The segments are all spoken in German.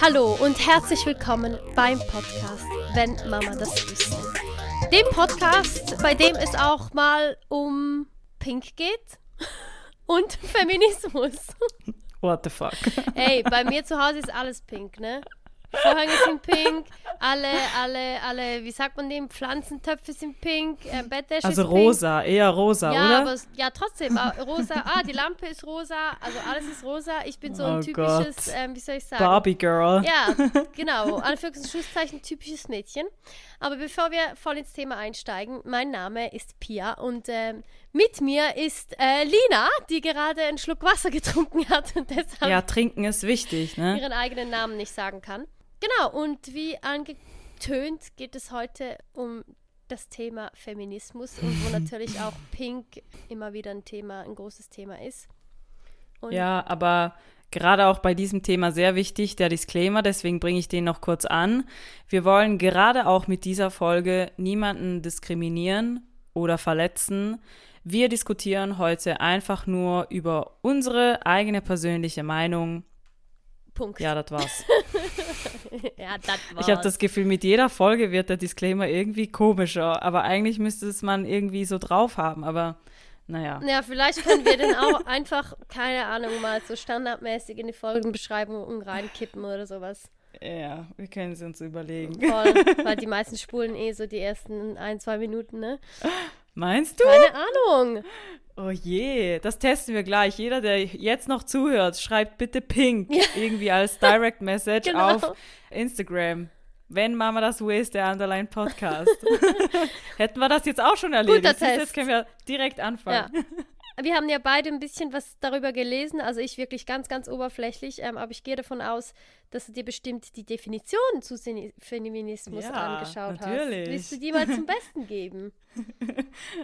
Hallo und herzlich willkommen beim Podcast Wenn Mama das wüsste. Dem Podcast, bei dem es auch mal um Pink geht und Feminismus. What the fuck? Ey, bei mir zu Hause ist alles pink, ne? Vorhänge sind pink, alle, alle, alle, wie sagt man dem, Pflanzentöpfe sind pink, äh, Bettwäsche Also ist pink. rosa, eher rosa, Ja, oder? aber ja, trotzdem, rosa, ah, die Lampe ist rosa, also alles ist rosa. Ich bin so ein Oh typisches, ähm, wie soll ich sagen? Barbie Girl. Ja, genau. Anführungs- und Schlusszeichen typisches Mädchen. Aber bevor wir voll ins Thema einsteigen, mein Name ist Pia und ähm, mit mir ist äh, Lina, die gerade einen Schluck Wasser getrunken hat und deshalb Ja, trinken ist wichtig, ne? ihren eigenen Namen nicht sagen kann. Genau, und wie angetönt geht es heute um das Thema Feminismus und wo natürlich auch Pink immer wieder ein Thema, ein großes Thema ist. Und Ja, aber gerade auch bei diesem Thema sehr wichtig, der Disclaimer, deswegen bringe ich den noch kurz an. Wir wollen gerade auch mit dieser Folge niemanden diskriminieren oder verletzen. Wir diskutieren heute einfach nur über unsere eigene persönliche Meinung. Punkt. Ja, das war's. ja das war's. Ich habe das Gefühl, mit jeder Folge wird der Disclaimer irgendwie komischer, aber eigentlich müsste es man irgendwie so drauf haben, aber naja. Ja, vielleicht können wir den auch einfach, keine Ahnung, mal so standardmäßig in die Folgenbeschreibung reinkippen oder sowas. Ja, wir können es uns überlegen. Voll, weil die meisten spulen eh so die ersten ein, zwei Minuten, ne? Meinst du? Keine Ahnung. Oh je, das testen wir gleich. Jeder, der jetzt noch zuhört, schreibt bitte Pink irgendwie als Direct Message Genau. auf Instagram. Wenn Mama das weiß, der Underline Podcast. Hätten wir das jetzt auch schon erledigt. Guter Test. Jetzt können wir direkt anfangen. Ja. Wir haben ja beide ein bisschen was darüber gelesen, also ich wirklich ganz, ganz oberflächlich, ähm, aber ich gehe davon aus, dass du dir bestimmt die Definition zu Seni- Feminismus Ja, angeschaut natürlich. hast. Willst du die mal zum Besten geben?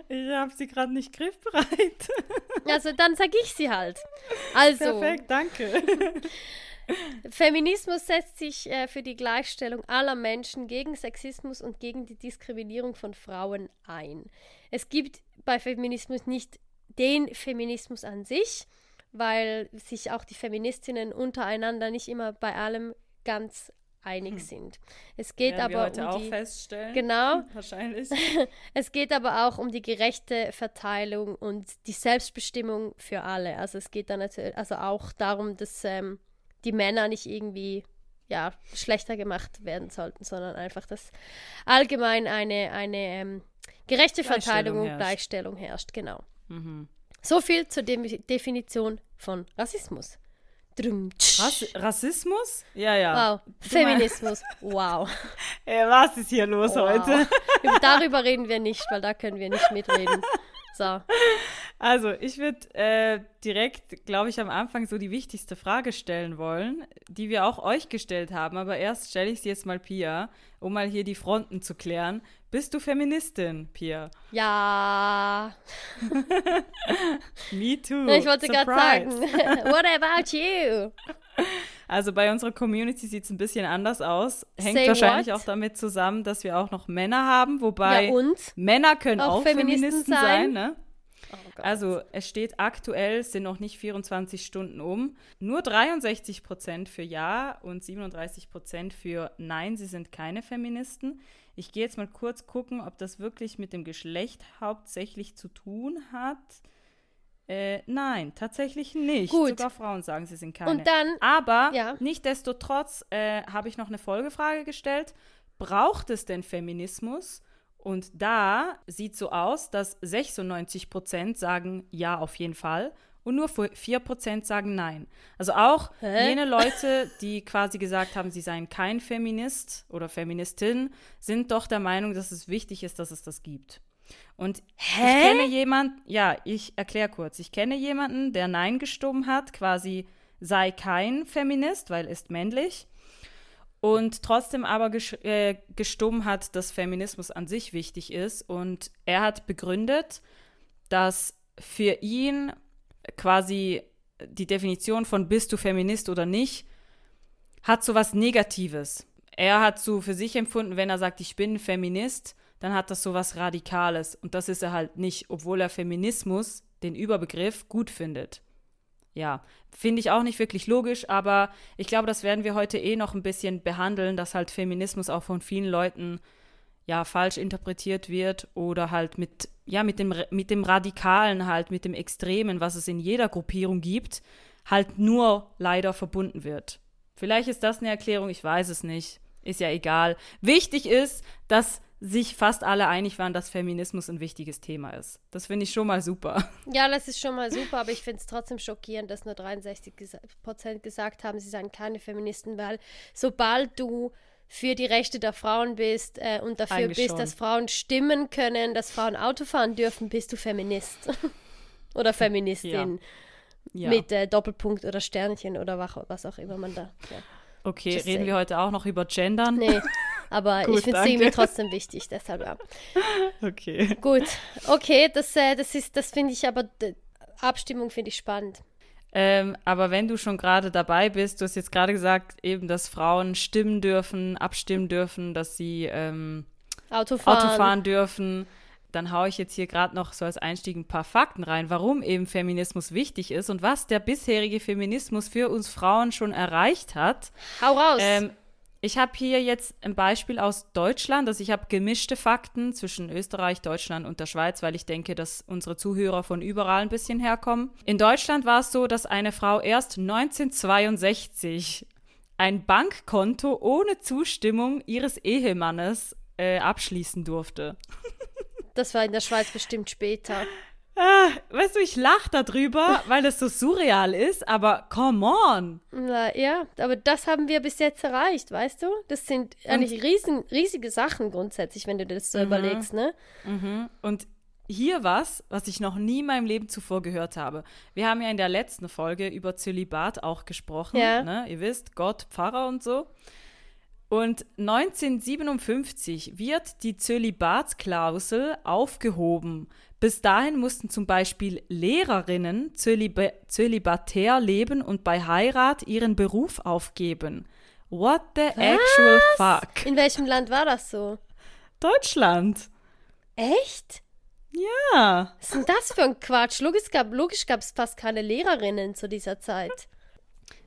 Ich habe sie gerade nicht griffbereit. Also dann sage ich sie halt. Also, Perfekt, danke. Feminismus setzt sich äh, für die Gleichstellung aller Menschen gegen Sexismus und gegen die Diskriminierung von Frauen ein. Es gibt bei Feminismus nicht den Feminismus an sich, weil sich auch die Feministinnen untereinander nicht immer bei allem ganz einig sind. Es geht Werden wir aber heute um auch die feststellen. Genau. Wahrscheinlich. es geht aber auch um die gerechte Verteilung und die Selbstbestimmung für alle. Also es geht dann natürlich also auch darum, dass ähm, die Männer nicht irgendwie ja, schlechter gemacht werden sollten, sondern einfach, dass allgemein eine, eine ähm, gerechte Verteilung und. Gleichstellung herrscht. Genau. Mhm. So viel zur De Definition von Rassismus. Rass Rassismus? Ja, ja. Wow. Feminismus. Wow. Ey, was ist hier los wow. heute? Über- Darüber reden wir nicht, weil da können wir nicht mitreden. So. Also, ich würde äh, direkt, glaube ich, am Anfang so die wichtigste Frage stellen wollen, die wir auch euch gestellt haben. Aber erst stelle ich sie jetzt mal Pia, um mal hier die Fronten zu klären. Bist du Feministin, Pia? Ja, Me too. ich wollte gerade sagen, what about you? Also bei unserer Community sieht es ein bisschen anders aus. Hängt Say wahrscheinlich what? auch damit zusammen, dass wir auch noch Männer haben, wobei Ja, und? Männer können Auch auch, Feministen Feministen, sein? sein, ne? Oh. Also es steht aktuell, es sind noch nicht 24 Stunden um, nur 63 Prozent für Ja und 37 Prozent für Nein, sie sind keine Feministen. Ich gehe jetzt mal kurz gucken, ob das wirklich mit dem Geschlecht hauptsächlich zu tun hat. Äh, nein, tatsächlich nicht. Gut. Sogar Frauen sagen, sie sind keine. Und dann, Aber Ja. nichtdestotrotz äh, habe ich noch eine Folgefrage gestellt. Braucht es denn Feminismus? Und da sieht so aus, dass 96 Prozent sagen ja auf jeden Fall und nur 4 Prozent sagen nein. Also auch Hä? jene Leute, die quasi gesagt haben, sie seien kein Feminist oder Feministin, sind doch der Meinung, dass es wichtig ist, dass es das gibt. Und ich kenne jemanden, ja, ich erkläre kurz. Ich kenne jemanden, der Nein gestimmt hat, quasi sei kein Feminist, weil ist männlich. Und trotzdem aber äh, gestimmt hat, dass Feminismus an sich wichtig ist. Und er hat begründet, dass für ihn quasi die Definition von bist du Feminist oder nicht, hat so was Negatives. Er hat so für sich empfunden, wenn er sagt, ich bin Feminist, dann hat das so was Radikales. Und das ist er halt nicht, obwohl er Feminismus, den Überbegriff, gut findet. ja, finde ich auch nicht wirklich logisch, aber ich glaube, das werden wir heute eh noch ein bisschen behandeln, dass halt Feminismus auch von vielen Leuten ja falsch interpretiert wird oder halt mit ja mit dem mit dem radikalen halt mit dem extremen, was es in jeder Gruppierung gibt, halt nur leider verbunden wird. Vielleicht ist das eine Erklärung, ich weiß es nicht. Ist ja egal. Wichtig ist, dass sich fast alle einig waren, dass Feminismus ein wichtiges Thema ist. Das finde ich schon mal super. Ja, das ist schon mal super, aber ich finde es trotzdem schockierend, dass nur 63 Prozent gesagt haben, sie seien keine Feministen, weil sobald du für die Rechte der Frauen bist äh, und dafür Eigentlich bist, schon. dass Frauen stimmen können, dass Frauen Auto fahren dürfen, bist du Feminist. oder Feministin. Ja. Ja. Mit äh, Doppelpunkt oder Sternchen oder was auch immer man da. Ja. Okay, Just reden say. wir heute auch noch über Gendern? Nee, aber Gut, ich finde es irgendwie trotzdem wichtig, deshalb ja. Okay. Gut, okay, das, äh, das das finde ich aber, Abstimmung finde ich spannend. Ähm, aber wenn du schon gerade dabei bist, du hast jetzt gerade gesagt, eben, dass Frauen stimmen dürfen, abstimmen dürfen, dass sie ähm, Auto, fahren. Auto fahren dürfen dann haue ich jetzt hier gerade noch so als Einstieg ein paar Fakten rein, warum eben Feminismus wichtig ist und was der bisherige Feminismus für uns Frauen schon erreicht hat. Hau raus! Ähm, ich habe hier jetzt ein Beispiel aus Deutschland. Also ich habe gemischte Fakten zwischen Österreich, Deutschland und der Schweiz, weil ich denke, dass unsere Zuhörer von überall ein bisschen herkommen. In Deutschland war es so, dass eine Frau erst 1962 ein Bankkonto ohne Zustimmung ihres Ehemannes äh, abschließen durfte. Das war in der Schweiz bestimmt später. Ah, weißt du, ich lache darüber, weil das so surreal ist, aber come on. Na, ja, aber das haben wir bis jetzt erreicht, weißt du? Das sind eigentlich riesen, riesige Sachen grundsätzlich, wenn du das so mhm. überlegst, ne? Mhm. Und hier was, was ich noch nie in meinem Leben zuvor gehört habe. Wir haben ja in der letzten Folge über Zölibat auch gesprochen, ja. ne? Ihr wisst, Gott, Pfarrer und so. Und 1957 wird die Zölibatsklausel aufgehoben. Bis dahin mussten zum Beispiel Lehrerinnen zölib zölibatär leben und bei Heirat ihren Beruf aufgeben. What the Was? actual fuck? In welchem Land war das so? Deutschland. Echt? Ja. Was ist denn das für ein Quatsch? Logisch gab es fast keine Lehrerinnen zu dieser Zeit.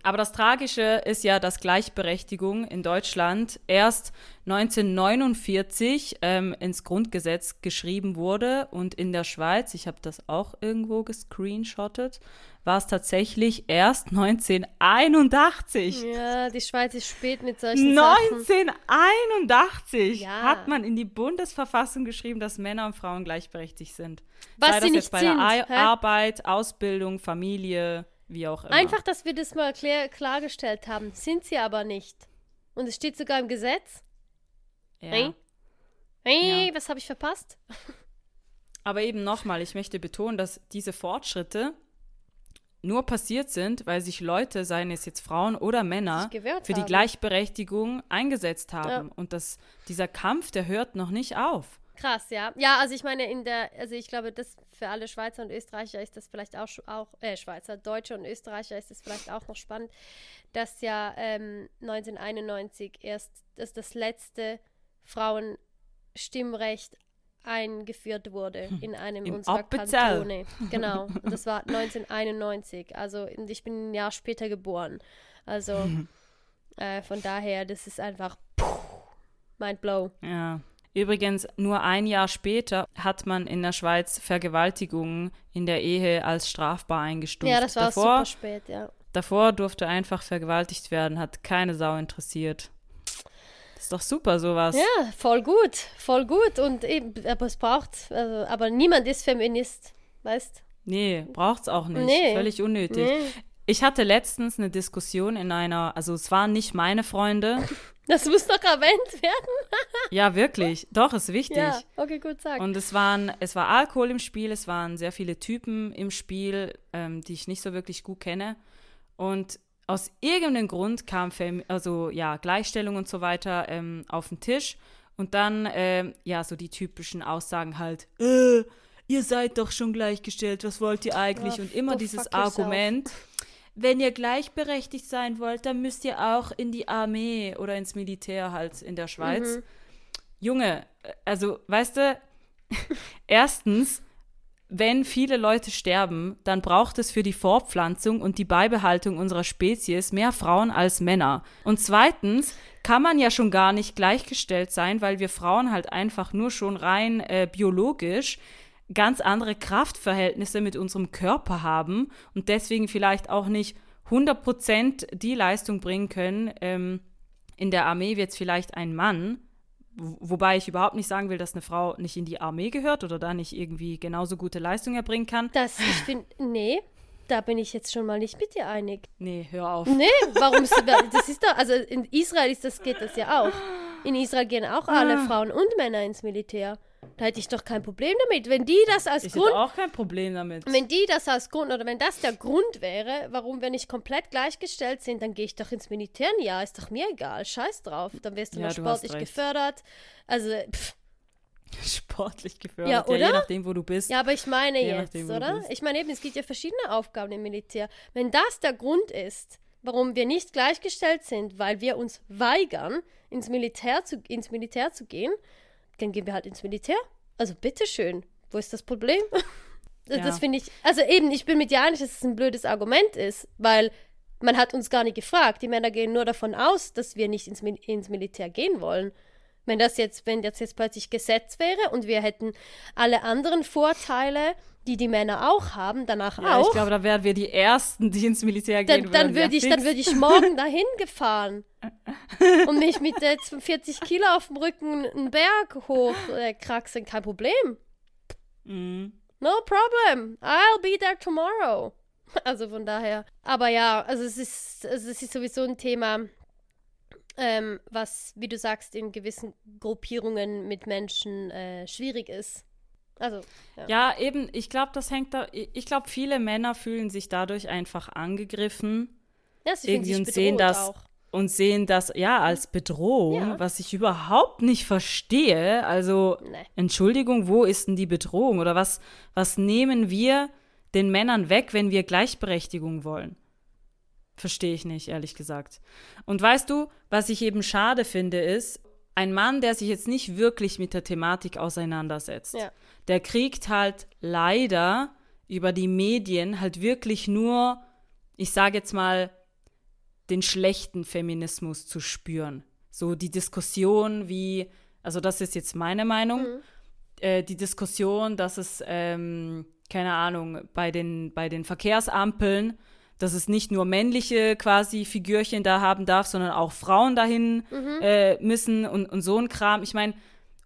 Aber das Tragische ist ja, dass Gleichberechtigung in Deutschland erst 1949 ähm, ins Grundgesetz geschrieben wurde und in der Schweiz, ich habe das auch irgendwo gescreenshottet, war es tatsächlich erst 1981. Ja, die Schweiz ist spät mit solchen 1981 ja. hat man in die Bundesverfassung geschrieben, dass Männer und Frauen gleichberechtigt sind. Was Sei das jetzt bei sind, der Arbeit, Ausbildung, Familie wie auch immer. Einfach, dass wir das mal klär, klargestellt haben. Sind sie aber nicht. Und es steht sogar im Gesetz. Ja. Hey, hey ja. was habe ich verpasst? Aber eben nochmal, ich möchte betonen, dass diese Fortschritte nur passiert sind, weil sich Leute, seien es jetzt Frauen oder Männer, für die Gleichberechtigung eingesetzt haben. Ja. Und dass dieser Kampf, der hört noch nicht auf. Krass, ja. Ja, also ich meine, in der, also ich glaube, das für alle Schweizer und Österreicher ist das vielleicht auch, auch äh, Schweizer, Deutsche und Österreicher ist das vielleicht auch noch spannend, dass ja ähm, 1991 erst das, das letzte Frauenstimmrecht eingeführt wurde hm. in einem Im unserer Appenzell. Kantone. Genau, und das war 1991. Also ich bin ein Jahr später geboren. Also äh, von daher, das ist einfach puh, mind blow. Ja. Übrigens, nur ein Jahr später hat man in der Schweiz Vergewaltigungen in der Ehe als strafbar eingestuft. Ja, das war davor, super spät, ja. Davor durfte einfach vergewaltigt werden, hat keine Sau interessiert. Das ist doch super, sowas. Ja, voll gut, voll gut. Und eben, aber es braucht, also, aber niemand ist Feminist, weißt Nee, braucht's auch nicht. Nee. Völlig unnötig. Nee. Ich hatte letztens eine Diskussion in einer, also es waren nicht meine Freunde. Das muss doch erwähnt werden. ja, wirklich. Doch, ist wichtig. Ja, okay, gut, sag. Und es waren, es war Alkohol im Spiel, es waren sehr viele Typen im Spiel, ähm, die ich nicht so wirklich gut kenne. Und aus irgendeinem Grund kam Fem also ja, Gleichstellung und so weiter ähm, auf den Tisch. Und dann, ähm, ja, so die typischen Aussagen halt, äh, ihr seid doch schon gleichgestellt, was wollt ihr eigentlich? Ja, und immer dieses Argument. Yourself wenn ihr gleichberechtigt sein wollt, dann müsst ihr auch in die Armee oder ins Militär halt in der Schweiz. Mhm. Junge, also weißt du, erstens, wenn viele Leute sterben, dann braucht es für die Fortpflanzung und die Beibehaltung unserer Spezies mehr Frauen als Männer. Und zweitens kann man ja schon gar nicht gleichgestellt sein, weil wir Frauen halt einfach nur schon rein äh, biologisch ganz andere Kraftverhältnisse mit unserem Körper haben und deswegen vielleicht auch nicht 100% die Leistung bringen können. Ähm, in der Armee wird es vielleicht ein Mann, Wobei ich überhaupt nicht sagen will, dass eine Frau nicht in die Armee gehört oder da nicht irgendwie genauso gute Leistung erbringen kann. Das, ich finde, nee, da bin ich jetzt schon mal nicht mit dir einig. Nee, hör auf. Nee, warum ist das ist doch, also in Israel ist das, geht das ja auch. In Israel gehen auch alle ah. Frauen und Männer ins Militär. Da hätte ich doch kein Problem damit. Wenn die das als ich Grund. auch kein Problem damit. Wenn die das als Grund oder wenn das der Grund wäre, warum wir nicht komplett gleichgestellt sind, dann gehe ich doch ins Militär. Ja, ist doch mir egal. Scheiß drauf. Dann wirst du ja, noch sportlich gefördert. Also, pff. Sportlich gefördert. Ja, oder? Ja, je nachdem, wo du bist. Ja, aber ich meine je jetzt, nachdem, oder? Ich meine eben, es gibt ja verschiedene Aufgaben im Militär. Wenn das der Grund ist, warum wir nicht gleichgestellt sind, weil wir uns weigern, ins Militär zu, ins Militär zu gehen, dann gehen wir halt ins Militär. Also bitteschön. Wo ist das Problem? das, ja. das finde ich, also eben, ich bin mit dir einig, dass es ein blödes Argument ist, weil man hat uns gar nicht gefragt. Die Männer gehen nur davon aus, dass wir nicht ins, ins Militär gehen wollen. Wenn das jetzt, wenn das jetzt plötzlich Gesetz wäre und wir hätten alle anderen Vorteile, die die Männer auch haben, danach ja, auch. Ich glaube, da wären wir die Ersten, die ins Militär gehen dann, dann würden. ich, dann würde ich morgen dahin gefahren und mich mit äh, 40 Kilo auf dem Rücken einen Berg hochkraxeln. Äh, Kein Problem. Mm. No problem. I'll be there tomorrow. Also von daher. Aber ja, also es ist, also es ist sowieso ein Thema, ähm, was, wie du sagst, in gewissen Gruppierungen mit Menschen äh, schwierig ist. Also, ja. ja eben, ich glaube, das hängt da, ich glaube, viele Männer fühlen sich dadurch einfach angegriffen. Ja, sie irgendwie und sehen das auch. und sehen das ja als Bedrohung, ja. was ich überhaupt nicht verstehe. Also, nee. Entschuldigung, wo ist denn die Bedrohung oder was was nehmen wir den Männern weg, wenn wir Gleichberechtigung wollen? Verstehe ich nicht, ehrlich gesagt. Und weißt du, was ich eben schade finde, ist, ein Mann, der sich jetzt nicht wirklich mit der Thematik auseinandersetzt, ja. der kriegt halt leider über die Medien halt wirklich nur, ich sage jetzt mal, den schlechten Feminismus zu spüren. So die Diskussion wie, also das ist jetzt meine Meinung, mhm. äh, die Diskussion, dass es, ähm, keine Ahnung, bei den, bei den Verkehrsampeln dass es nicht nur männliche quasi Figürchen da haben darf, sondern auch Frauen dahin mhm. äh, müssen und, und so ein Kram. Ich meine,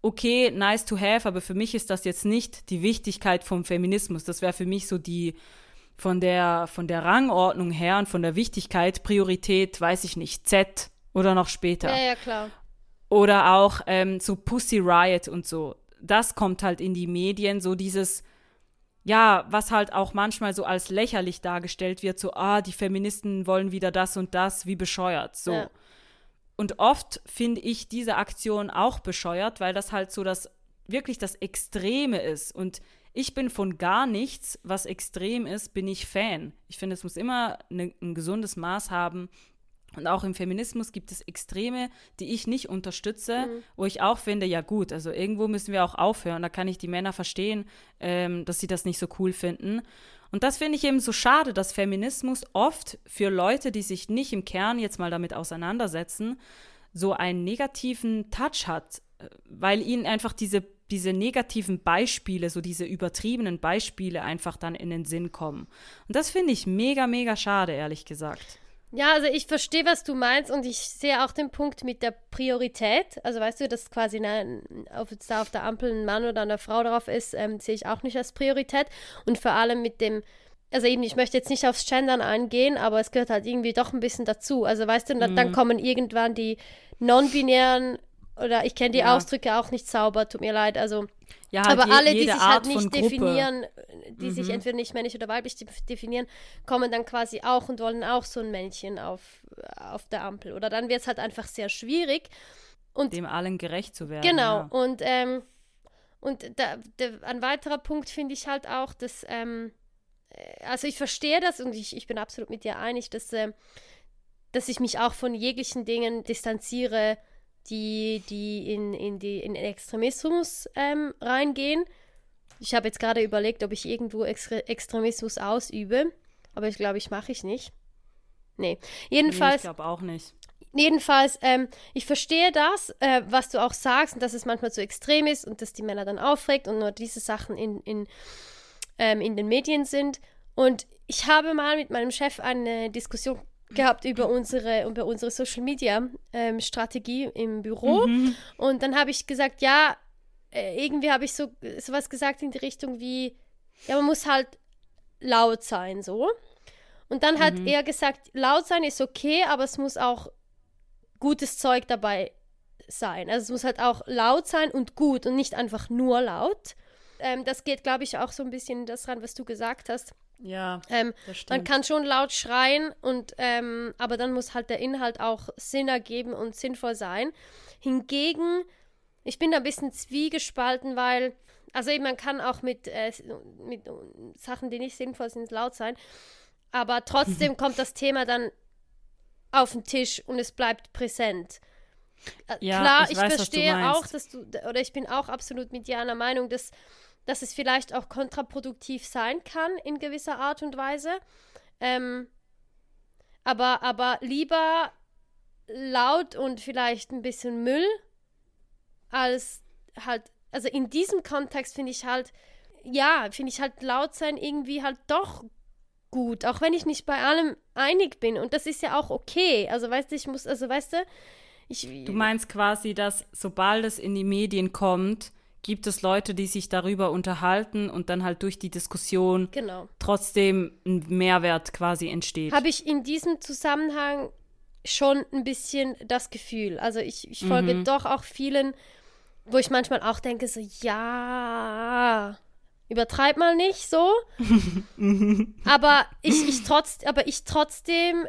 okay, nice to have, aber für mich ist das jetzt nicht die Wichtigkeit vom Feminismus. Das wäre für mich so die von der, von der Rangordnung her und von der Wichtigkeit, Priorität, weiß ich nicht, Z oder noch später. Ja, ja, klar. Oder auch ähm, so Pussy Riot und so. Das kommt halt in die Medien, so dieses ja, was halt auch manchmal so als lächerlich dargestellt wird, so, ah, die Feministen wollen wieder das und das, wie bescheuert, so. Ja. Und oft finde ich diese Aktion auch bescheuert, weil das halt so das, wirklich das Extreme ist. Und ich bin von gar nichts, was extrem ist, bin ich Fan. Ich finde, es muss immer ne, ein gesundes Maß haben und auch im Feminismus gibt es Extreme, die ich nicht unterstütze, mhm. wo ich auch finde, ja gut, also irgendwo müssen wir auch aufhören. Da kann ich die Männer verstehen, ähm, dass sie das nicht so cool finden. Und das finde ich eben so schade, dass Feminismus oft für Leute, die sich nicht im Kern jetzt mal damit auseinandersetzen, so einen negativen Touch hat, äh, weil ihnen einfach diese, diese negativen Beispiele, so diese übertriebenen Beispiele einfach dann in den Sinn kommen. Und das finde ich mega, mega schade, ehrlich gesagt. Ja, also ich verstehe, was du meinst und ich sehe auch den Punkt mit der Priorität. Also weißt du, dass quasi eine, ob jetzt da auf der Ampel ein Mann oder eine Frau drauf ist, ähm, sehe ich auch nicht als Priorität. Und vor allem mit dem, also eben, ich möchte jetzt nicht aufs Gendern eingehen, aber es gehört halt irgendwie doch ein bisschen dazu. Also weißt du, mhm. dann kommen irgendwann die non-binären oder ich kenne die ja. Ausdrücke auch nicht sauber, tut mir leid. Also, ja, halt aber je, alle, die sich Art halt nicht definieren, die mhm. sich entweder nicht männlich oder weiblich definieren, kommen dann quasi auch und wollen auch so ein Männchen auf, auf der Ampel. Oder dann wird es halt einfach sehr schwierig. Und, Dem allen gerecht zu werden. Genau. Ja. Und, ähm, und da, da, ein weiterer Punkt finde ich halt auch, dass, ähm, äh, also ich verstehe das und ich, ich bin absolut mit dir einig, dass, äh, dass ich mich auch von jeglichen Dingen distanziere, die, die in, in, die, in Extremismus ähm, reingehen. Ich habe jetzt gerade überlegt, ob ich irgendwo Extre Extremismus ausübe, aber ich glaube, ich mache ich nicht. Nee. Jedenfalls. Nee, ich glaube auch nicht. Jedenfalls, ähm, ich verstehe das, äh, was du auch sagst, und dass es manchmal zu extrem ist und dass die Männer dann aufregt und nur diese Sachen in, in, ähm, in den Medien sind. Und ich habe mal mit meinem Chef eine Diskussion gehabt über unsere, über unsere Social Media ähm, Strategie im Büro. Mhm. Und dann habe ich gesagt, ja, äh, irgendwie habe ich so sowas gesagt in die Richtung wie, ja, man muss halt laut sein, so. Und dann hat mhm. er gesagt, laut sein ist okay, aber es muss auch gutes Zeug dabei sein. Also es muss halt auch laut sein und gut und nicht einfach nur laut. Ähm, das geht, glaube ich, auch so ein bisschen das ran, was du gesagt hast. Ja, ähm. Man kann schon laut schreien, und, ähm, aber dann muss halt der Inhalt auch Sinn ergeben und sinnvoll sein. Hingegen, ich bin da ein bisschen zwiegespalten, weil, also eben, man kann auch mit, äh, mit Sachen, die nicht sinnvoll sind, laut sein. Aber trotzdem kommt das Thema dann auf den Tisch und es bleibt präsent. Äh, ja, Klar, ich, ich weiß, verstehe auch, dass du, oder ich bin auch absolut mit dir einer Meinung, dass, dass es vielleicht auch kontraproduktiv sein kann in gewisser Art und Weise. Ähm, aber, aber lieber laut und vielleicht ein bisschen Müll als halt, also in diesem Kontext finde ich halt, ja, finde ich halt laut sein irgendwie halt doch gut, auch wenn ich nicht bei allem einig bin. Und das ist ja auch okay. Also weißt du, ich muss, also weißt du, ich. Du meinst quasi, dass sobald es in die Medien kommt, gibt es Leute, die sich darüber unterhalten und dann halt durch die Diskussion genau. trotzdem ein Mehrwert quasi entsteht. Habe ich in diesem Zusammenhang schon ein bisschen das Gefühl. Also ich, ich folge mhm. doch auch vielen, wo ich manchmal auch denke, so ja, Übertreib mal nicht so. aber ich, ich trotz, aber ich trotzdem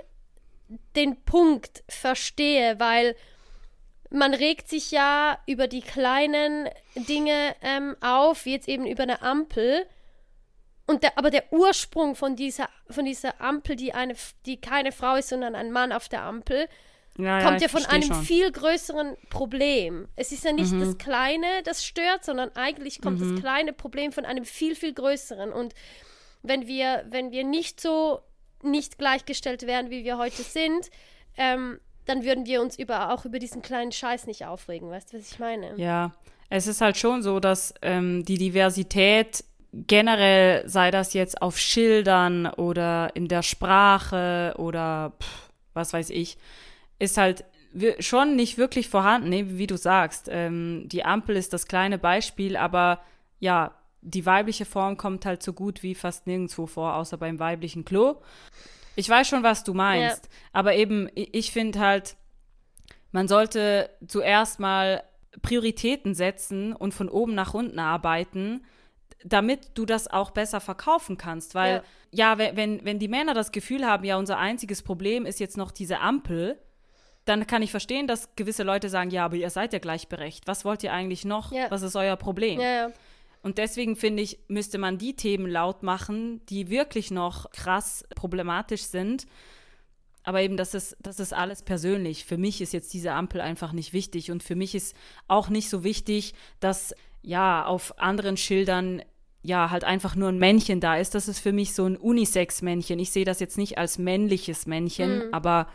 den Punkt verstehe, weil man regt sich ja über die kleinen Dinge ähm, auf, wie jetzt eben über eine Ampel. Und der, aber der Ursprung von dieser, von dieser Ampel, die, eine, die keine Frau ist, sondern ein Mann auf der Ampel, ja, kommt ja, ja von einem schon. viel größeren Problem. Es ist ja nicht mhm. das Kleine, das stört, sondern eigentlich kommt mhm. das kleine Problem von einem viel, viel größeren. Und wenn wir, wenn wir nicht so nicht gleichgestellt wären, wie wir heute sind, ähm, dann würden wir uns über, auch über diesen kleinen Scheiß nicht aufregen. Weißt du, was ich meine? Ja, es ist halt schon so, dass ähm, die Diversität generell, sei das jetzt auf Schildern oder in der Sprache oder pff, was weiß ich, ist halt schon nicht wirklich vorhanden, nee, wie du sagst. Ähm, die Ampel ist das kleine Beispiel, aber ja, die weibliche Form kommt halt so gut wie fast nirgendwo vor, außer beim weiblichen Klo. Ich weiß schon, was du meinst, ja. aber eben, ich finde halt, man sollte zuerst mal Prioritäten setzen und von oben nach unten arbeiten, damit du das auch besser verkaufen kannst. Weil, ja, ja wenn, wenn die Männer das Gefühl haben, ja, unser einziges Problem ist jetzt noch diese Ampel, dann kann ich verstehen, dass gewisse Leute sagen, ja, aber ihr seid ja gleichberechtigt. Was wollt ihr eigentlich noch? Ja. Was ist euer Problem? Ja, ja. Und deswegen finde ich, müsste man die Themen laut machen, die wirklich noch krass problematisch sind. Aber eben, das ist, das ist alles persönlich. Für mich ist jetzt diese Ampel einfach nicht wichtig. Und für mich ist auch nicht so wichtig, dass ja auf anderen Schildern ja halt einfach nur ein Männchen da ist. Das ist für mich so ein Unisex-Männchen. Ich sehe das jetzt nicht als männliches Männchen, mhm. aber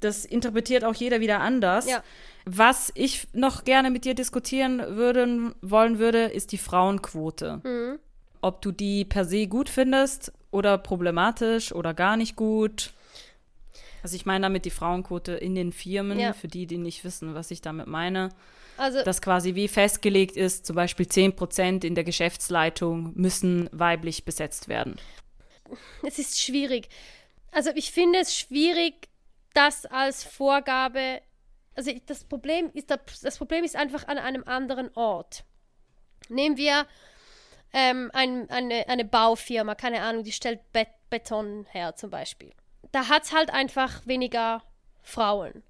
das interpretiert auch jeder wieder anders. Ja. Was ich noch gerne mit dir diskutieren würden, wollen würde, ist die Frauenquote. Mhm. Ob du die per se gut findest oder problematisch oder gar nicht gut. Also ich meine damit die Frauenquote in den Firmen, ja. für die, die nicht wissen, was ich damit meine. Also, dass quasi wie festgelegt ist, zum Beispiel 10 Prozent in der Geschäftsleitung müssen weiblich besetzt werden. Es ist schwierig. Also ich finde es schwierig, das als Vorgabe, also das Problem ist, das Problem ist einfach an einem anderen Ort. Nehmen wir ähm, ein, eine, eine Baufirma, keine Ahnung, die stellt Bet Beton her zum Beispiel. Da hat es halt einfach weniger Frauen.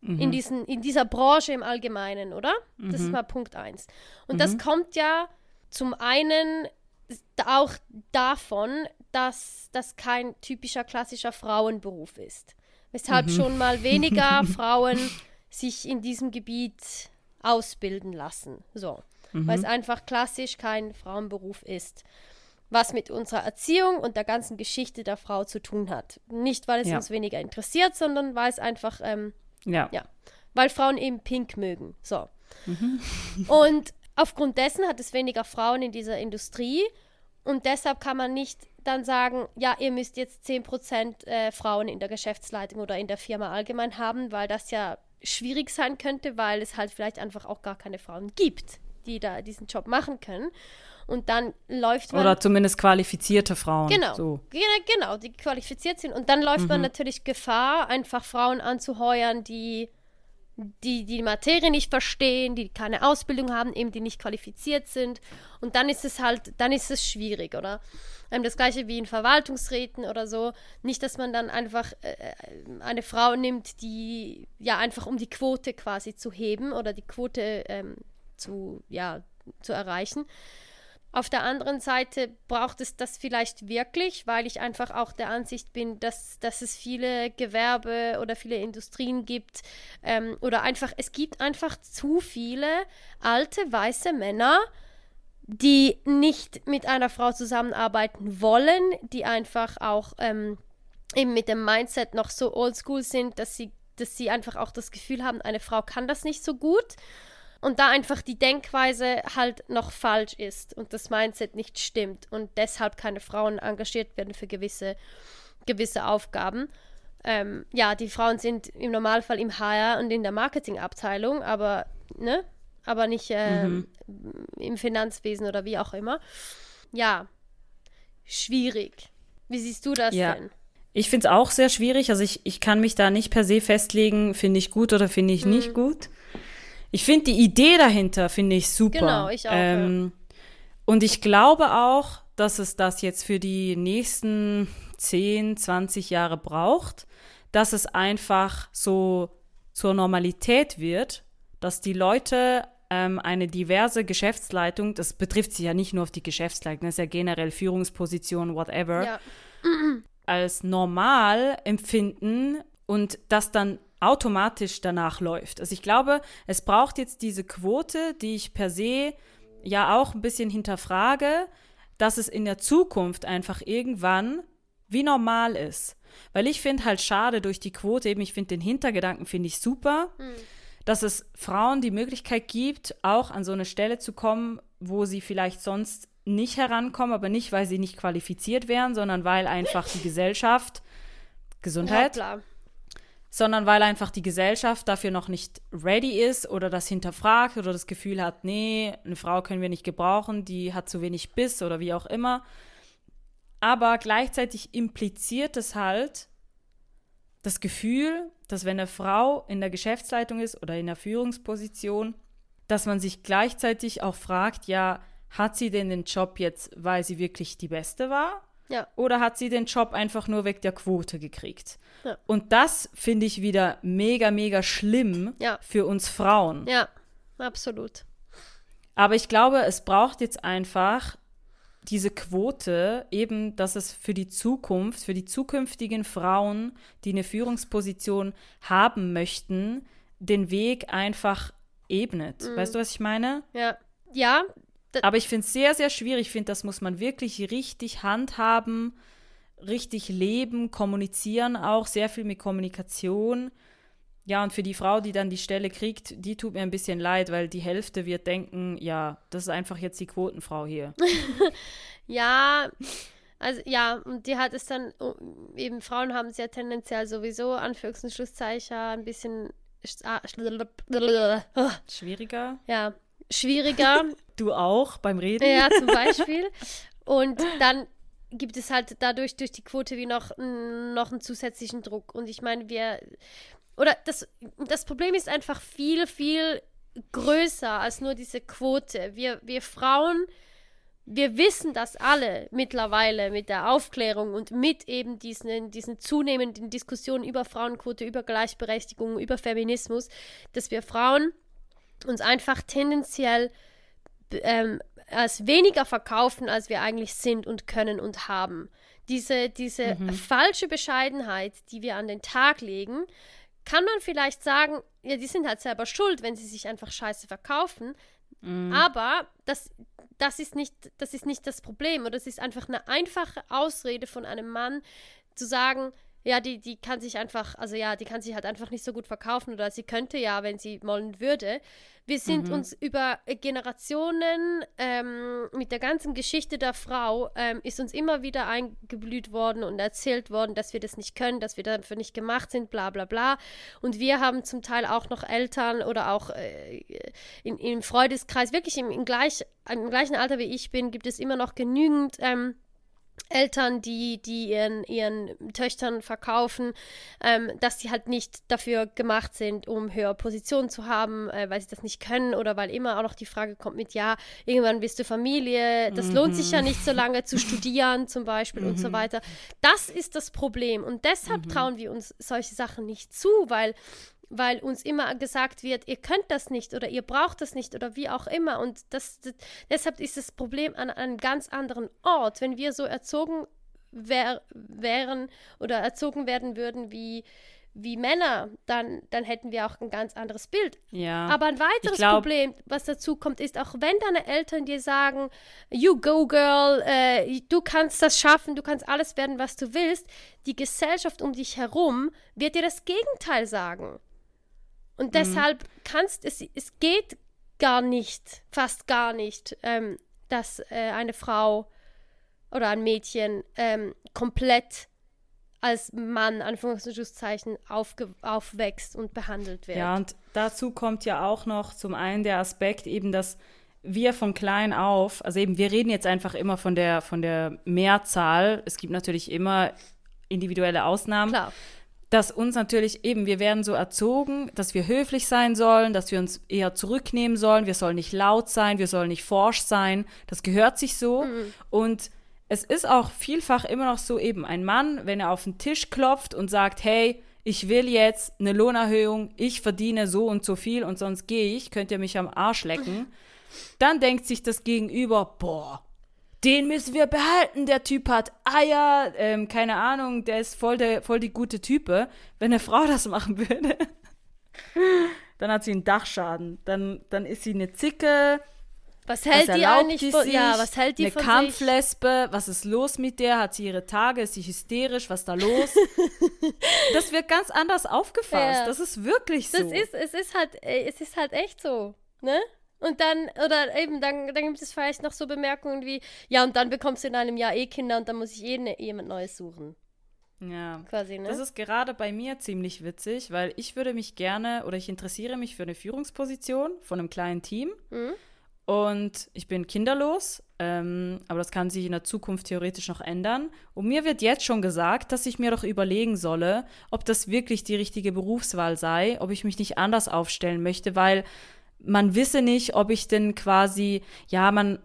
Mhm. In, diesen, in dieser Branche im Allgemeinen, oder? Mhm. Das ist mhm. mal Punkt eins. Und mhm. das kommt ja zum einen auch davon, dass das kein typischer klassischer Frauenberuf ist weshalb mhm. schon mal weniger Frauen sich in diesem Gebiet ausbilden lassen. So. mhm. weil es einfach klassisch kein Frauenberuf ist. Was mit unserer Erziehung und der ganzen Geschichte der Frau zu tun hat. Nicht, weil es ja. uns weniger interessiert, sondern weil es einfach, ähm, ja. ja, weil Frauen eben pink mögen. So. Mhm. und aufgrund dessen hat es weniger Frauen in dieser Industrie und deshalb kann man nicht dann sagen, ja, ihr müsst jetzt 10% äh, Frauen in der Geschäftsleitung oder in der Firma allgemein haben, weil das ja schwierig sein könnte, weil es halt vielleicht einfach auch gar keine Frauen gibt, die da diesen Job machen können. Und dann läuft man. Oder zumindest qualifizierte Frauen. Genau. So. Genau, die qualifiziert sind. Und dann läuft mhm. man natürlich Gefahr, einfach Frauen anzuheuern, die die die Materie nicht verstehen, die keine Ausbildung haben, eben die nicht qualifiziert sind. Und dann ist es halt, dann ist es schwierig, oder? Das gleiche wie in Verwaltungsräten oder so. Nicht, dass man dann einfach äh, eine Frau nimmt, die ja einfach um die Quote quasi zu heben oder die Quote ähm, zu, ja, zu erreichen. Auf der anderen Seite braucht es das vielleicht wirklich, weil ich einfach auch der Ansicht bin, dass, dass es viele Gewerbe oder viele Industrien gibt ähm, oder einfach, es gibt einfach zu viele alte weiße Männer, die nicht mit einer Frau zusammenarbeiten wollen, die einfach auch ähm, eben mit dem Mindset noch so oldschool sind, dass sie, dass sie einfach auch das Gefühl haben, eine Frau kann das nicht so gut und da einfach die Denkweise halt noch falsch ist und das Mindset nicht stimmt und deshalb keine Frauen engagiert werden für gewisse, gewisse Aufgaben. Ähm, ja, die Frauen sind im Normalfall im HR und in der Marketingabteilung, aber, ne, aber nicht äh, mhm. im Finanzwesen oder wie auch immer. Ja, schwierig. Wie siehst du das ja. denn? Ich finde es auch sehr schwierig. Also ich, ich kann mich da nicht per se festlegen, finde ich gut oder finde ich mhm. nicht gut. Ich finde die Idee dahinter, finde ich super. Genau, ich auch. Ähm, ja. Und ich glaube auch, dass es das jetzt für die nächsten 10, 20 Jahre braucht, dass es einfach so zur Normalität wird, dass die Leute ähm, eine diverse Geschäftsleitung, das betrifft sich ja nicht nur auf die Geschäftsleitung, das ist ja generell Führungsposition, whatever, ja. als normal empfinden und das dann automatisch danach läuft. Also ich glaube, es braucht jetzt diese Quote, die ich per se ja auch ein bisschen hinterfrage, dass es in der Zukunft einfach irgendwann wie normal ist. Weil ich finde halt schade durch die Quote, eben ich finde den Hintergedanken finde ich super, hm. dass es Frauen die Möglichkeit gibt, auch an so eine Stelle zu kommen, wo sie vielleicht sonst nicht herankommen, aber nicht, weil sie nicht qualifiziert wären, sondern weil einfach die Gesellschaft Gesundheit. Ja, sondern weil einfach die Gesellschaft dafür noch nicht ready ist oder das hinterfragt oder das Gefühl hat, nee, eine Frau können wir nicht gebrauchen, die hat zu wenig Biss oder wie auch immer. Aber gleichzeitig impliziert es halt das Gefühl, dass wenn eine Frau in der Geschäftsleitung ist oder in der Führungsposition, dass man sich gleichzeitig auch fragt, ja, hat sie denn den Job jetzt, weil sie wirklich die Beste war? Ja. Oder hat sie den Job einfach nur weg der Quote gekriegt? Ja. Und das finde ich wieder mega, mega schlimm ja. für uns Frauen. Ja, absolut. Aber ich glaube, es braucht jetzt einfach diese Quote, eben, dass es für die Zukunft, für die zukünftigen Frauen, die eine Führungsposition haben möchten, den Weg einfach ebnet. Mhm. Weißt du, was ich meine? Ja. Ja, aber ich finde es sehr, sehr schwierig. Ich finde, das muss man wirklich richtig handhaben, richtig leben, kommunizieren auch, sehr viel mit Kommunikation. Ja, und für die Frau, die dann die Stelle kriegt, die tut mir ein bisschen leid, weil die Hälfte wird denken, ja, das ist einfach jetzt die Quotenfrau hier. ja, also ja, und die hat es dann, oh, eben Frauen haben es ja tendenziell sowieso, Anführungs- und Schlusszeichen, ein bisschen ah, schwieriger. Ja, schwieriger. Du auch beim Reden? Ja, zum Beispiel. Und dann gibt es halt dadurch durch die Quote wie noch, noch einen zusätzlichen Druck. Und ich meine, wir. Oder das, das Problem ist einfach viel, viel größer als nur diese Quote. Wir, wir Frauen, wir wissen das alle mittlerweile mit der Aufklärung und mit eben diesen, diesen zunehmenden Diskussionen über Frauenquote, über Gleichberechtigung, über Feminismus, dass wir Frauen uns einfach tendenziell ähm, als weniger verkaufen, als wir eigentlich sind und können und haben. Diese, diese mhm. falsche Bescheidenheit, die wir an den Tag legen, kann man vielleicht sagen, ja, die sind halt selber schuld, wenn sie sich einfach scheiße verkaufen. Mhm. Aber das, das, ist nicht, das ist nicht das Problem. Oder es ist einfach eine einfache Ausrede von einem Mann zu sagen, ja, die, die kann sich einfach, also ja, die kann sich halt einfach nicht so gut verkaufen oder sie könnte ja, wenn sie wollen würde. Wir sind mhm. uns über Generationen ähm, mit der ganzen Geschichte der Frau ähm, ist uns immer wieder eingeblüht worden und erzählt worden, dass wir das nicht können, dass wir dafür nicht gemacht sind, bla bla bla. Und wir haben zum Teil auch noch Eltern oder auch äh, in, im Freundeskreis, wirklich im, im, gleich, im gleichen Alter wie ich bin, gibt es immer noch genügend ähm, Eltern, die, die ihren, ihren Töchtern verkaufen, ähm, dass sie halt nicht dafür gemacht sind, um höhere Positionen zu haben, äh, weil sie das nicht können oder weil immer auch noch die Frage kommt mit, ja, irgendwann bist du Familie, das mhm. lohnt sich ja nicht so lange zu studieren zum Beispiel mhm. und so mhm. weiter. Das ist das Problem und deshalb mhm. trauen wir uns solche Sachen nicht zu, weil weil uns immer gesagt wird, ihr könnt das nicht oder ihr braucht das nicht oder wie auch immer. Und das, das deshalb ist das Problem an, an einem ganz anderen Ort. Wenn wir so erzogen wär, wären oder erzogen werden würden wie, wie Männer, dann, dann hätten wir auch ein ganz anderes Bild. Ja. Aber ein weiteres glaub, Problem, was dazu kommt, ist, auch wenn deine Eltern dir sagen, you go girl, äh, du kannst das schaffen, du kannst alles werden, was du willst, die Gesellschaft um dich herum wird dir das Gegenteil sagen. Und mhm. deshalb kannst es, es geht gar nicht, fast gar nicht, ähm, dass äh, eine Frau oder ein Mädchen ähm, komplett als Mann, Anführungszeichen, aufwächst und behandelt wird. Ja, und dazu kommt ja auch noch zum einen der Aspekt eben, dass wir von klein auf, also eben, wir reden jetzt einfach immer von der, von der Mehrzahl. Es gibt natürlich immer individuelle Ausnahmen. Klar dass uns natürlich eben, wir werden so erzogen, dass wir höflich sein sollen, dass wir uns eher zurücknehmen sollen, wir sollen nicht laut sein, wir sollen nicht forsch sein, das gehört sich so. Mhm. Und es ist auch vielfach immer noch so eben ein Mann, wenn er auf den Tisch klopft und sagt, hey, ich will jetzt eine Lohnerhöhung, ich verdiene so und so viel und sonst gehe ich, könnt ihr mich am Arsch lecken, dann denkt sich das Gegenüber, boah, den müssen wir behalten, der Typ hat Eier, ähm, keine Ahnung, der ist voll, der, voll die gute Type. Wenn eine Frau das machen würde, dann hat sie einen Dachschaden. Dann, dann ist sie eine Zicke. Was hält was die eigentlich die von, ja, was hält die eine von Kampflesbe, was ist los mit der? Hat sie ihre Tage? Ist sie hysterisch? Was ist da los? das wird ganz anders aufgefasst. Ja. Das ist wirklich so. Das ist, es ist halt, es ist halt echt so, ne? Und dann, oder eben, dann, dann gibt es vielleicht noch so Bemerkungen wie, ja, und dann bekommst du in einem Jahr eh Kinder und dann muss ich eh ne, jemand Neues suchen. Ja, Quasi, ne? das ist gerade bei mir ziemlich witzig, weil ich würde mich gerne oder ich interessiere mich für eine Führungsposition von einem kleinen Team. Mhm. Und ich bin kinderlos, ähm, aber das kann sich in der Zukunft theoretisch noch ändern. Und mir wird jetzt schon gesagt, dass ich mir doch überlegen solle, ob das wirklich die richtige Berufswahl sei, ob ich mich nicht anders aufstellen möchte, weil man wisse nicht, ob ich denn quasi, ja, man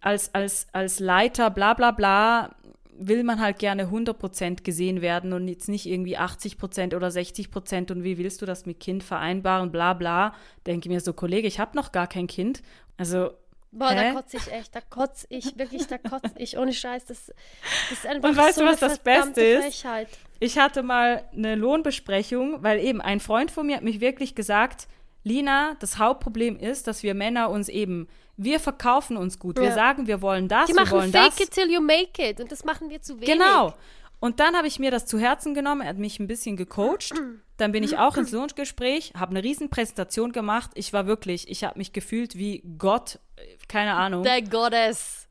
als, als, als Leiter, bla bla bla, will man halt gerne 100% gesehen werden und jetzt nicht irgendwie 80% oder 60% und wie willst du das mit Kind vereinbaren, bla bla. Denke mir so, Kollege, ich habe noch gar kein Kind. Also. Boah, hä? da kotze ich echt, da kotze ich, wirklich, da kotze ich, ohne Scheiß, das, das ist einfach Und weißt so du, was das Beste ist? Frechheit. Ich hatte mal eine Lohnbesprechung, weil eben ein Freund von mir hat mich wirklich gesagt, Lina, das Hauptproblem ist, dass wir Männer uns eben, wir verkaufen uns gut. Ja. Wir sagen, wir wollen das, Die wir wollen fake das. it till you make it und das machen wir zu wenig. Genau. Und dann habe ich mir das zu Herzen genommen, er hat mich ein bisschen gecoacht. Dann bin ich auch ins Lohngespräch, habe eine riesen Präsentation gemacht. Ich war wirklich, ich habe mich gefühlt wie Gott, keine Ahnung. Der Goddess.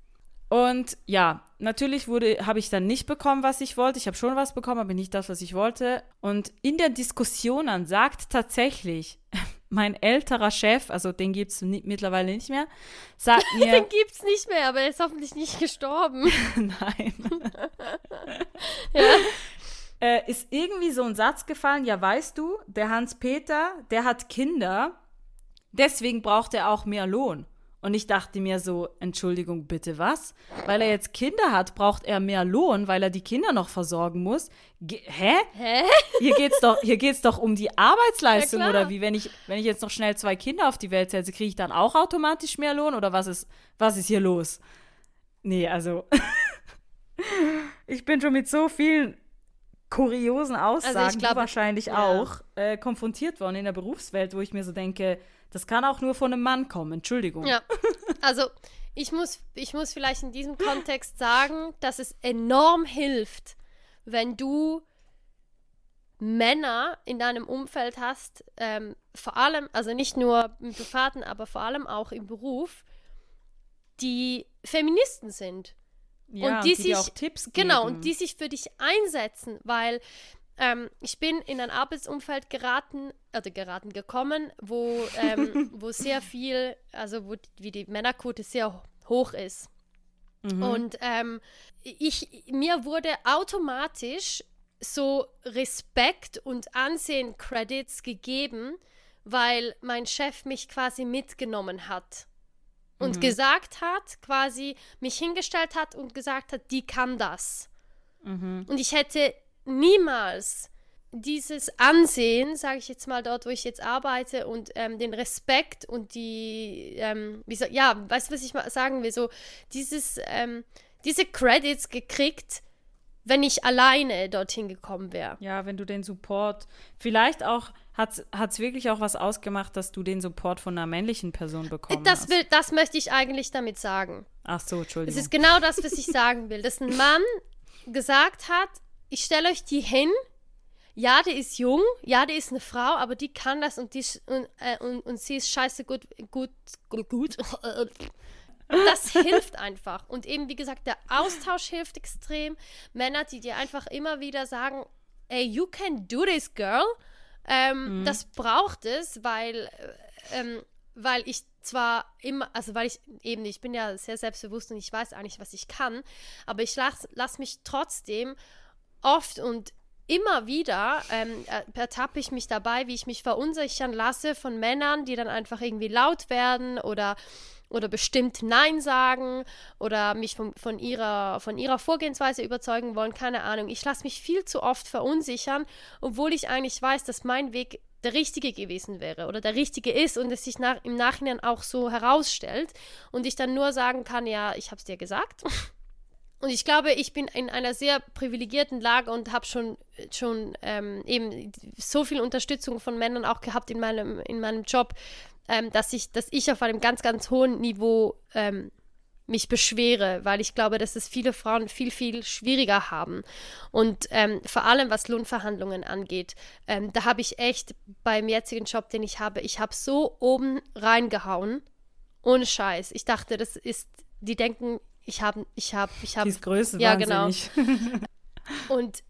Und ja, natürlich wurde, habe ich dann nicht bekommen, was ich wollte. Ich habe schon was bekommen, aber nicht das, was ich wollte. Und in der Diskussion dann sagt tatsächlich mein älterer Chef, also den gibt es mittlerweile nicht mehr, sagt mir. den gibt es nicht mehr, aber er ist hoffentlich nicht gestorben. Nein. ja. Äh, ist irgendwie so ein Satz gefallen, ja, weißt du, der Hans-Peter, der hat Kinder, deswegen braucht er auch mehr Lohn. Und ich dachte mir so, Entschuldigung, bitte was? Weil er jetzt Kinder hat, braucht er mehr Lohn, weil er die Kinder noch versorgen muss. Ge hä? Hä? Hier geht's doch, hier geht's doch um die Arbeitsleistung ja, oder wie wenn ich, wenn ich jetzt noch schnell zwei Kinder auf die Welt setze, kriege ich dann auch automatisch mehr Lohn oder was ist, was ist hier los? Nee, also ich bin schon mit so vielen kuriosen Aussagen, Also glaub, wahrscheinlich ja. auch, äh, konfrontiert worden in der Berufswelt, wo ich mir so denke, das kann auch nur von einem Mann kommen, Entschuldigung. Ja, also ich muss, ich muss vielleicht in diesem Kontext sagen, dass es enorm hilft, wenn du Männer in deinem Umfeld hast, ähm, vor allem, also nicht nur im Privaten, aber vor allem auch im Beruf, die Feministen sind. Ja, und die, dir sich, auch Tipps geben. Genau, und die sich für dich einsetzen, weil ähm, ich bin in ein Arbeitsumfeld geraten, oder geraten gekommen, wo, ähm, wo sehr viel, also wo die- wie die Männerquote sehr hoch ist. Mhm. Und ähm, ich, mir wurde automatisch so Respekt und Ansehen Credits gegeben, weil mein Chef mich quasi mitgenommen hat und Mhm. gesagt hat, quasi mich hingestellt hat und gesagt hat, die kann das. Mhm. Und ich hätte niemals dieses Ansehen, sage ich jetzt mal dort, wo ich jetzt arbeite und ähm, den Respekt und die, ähm, so, ja, weißt du, was ich mal sagen will, so dieses, ähm, diese Credits gekriegt, wenn ich alleine dorthin gekommen wäre. Ja, wenn du den Support, vielleicht auch, hat es wirklich auch was ausgemacht, dass du den Support von einer männlichen Person bekommen Das, hast. will, das möchte ich eigentlich damit sagen. Ach so, Es Entschuldigung. ist genau das, was ich sagen will. Dass ein Mann gesagt hat, ich stelle euch die hin. Ja, die ist jung, ja, die ist eine Frau, aber die kann das und, die, und, äh, und, und sie ist scheiße gut, gut, gut, gut. Das hilft einfach. Und eben, wie gesagt, der Austausch hilft extrem. Männer, die dir einfach immer wieder sagen, ey, you can do this, girl. Ähm, Das braucht es, weil, äh, ähm, weil ich zwar immer, also weil ich eben, ich bin ja sehr selbstbewusst und ich weiß eigentlich, was ich kann, aber ich lasse lass mich trotzdem oft und immer wieder ähm, äh, ertappe ich mich dabei, wie ich mich verunsichern lasse von Männern, die dann einfach irgendwie laut werden oder oder bestimmt Nein sagen oder mich von, von, ihrer, von ihrer Vorgehensweise überzeugen wollen, keine Ahnung. Ich lasse mich viel zu oft verunsichern, obwohl ich eigentlich weiß, dass mein Weg der richtige gewesen wäre oder der richtige ist und es sich nach, im Nachhinein auch so herausstellt und ich dann nur sagen kann, ja, ich habe es dir gesagt. Und ich glaube, ich bin in einer sehr privilegierten Lage und habe schon, schon ähm, eben so viel Unterstützung von Männern auch gehabt in meinem, in meinem Job, ähm, dass, ich, dass ich auf einem ganz, ganz hohen Niveau ähm, mich beschwere, weil ich glaube, dass es viele Frauen viel, viel schwieriger haben. Und ähm, vor allem, was Lohnverhandlungen angeht, ähm, da habe ich echt beim jetzigen Job, den ich habe, ich habe so oben reingehauen, ohne Scheiß. Ich dachte, das ist, die denken, ich habe, ich habe, ich Die habe, ist Größe, Ja, genau. wahnsinnig. und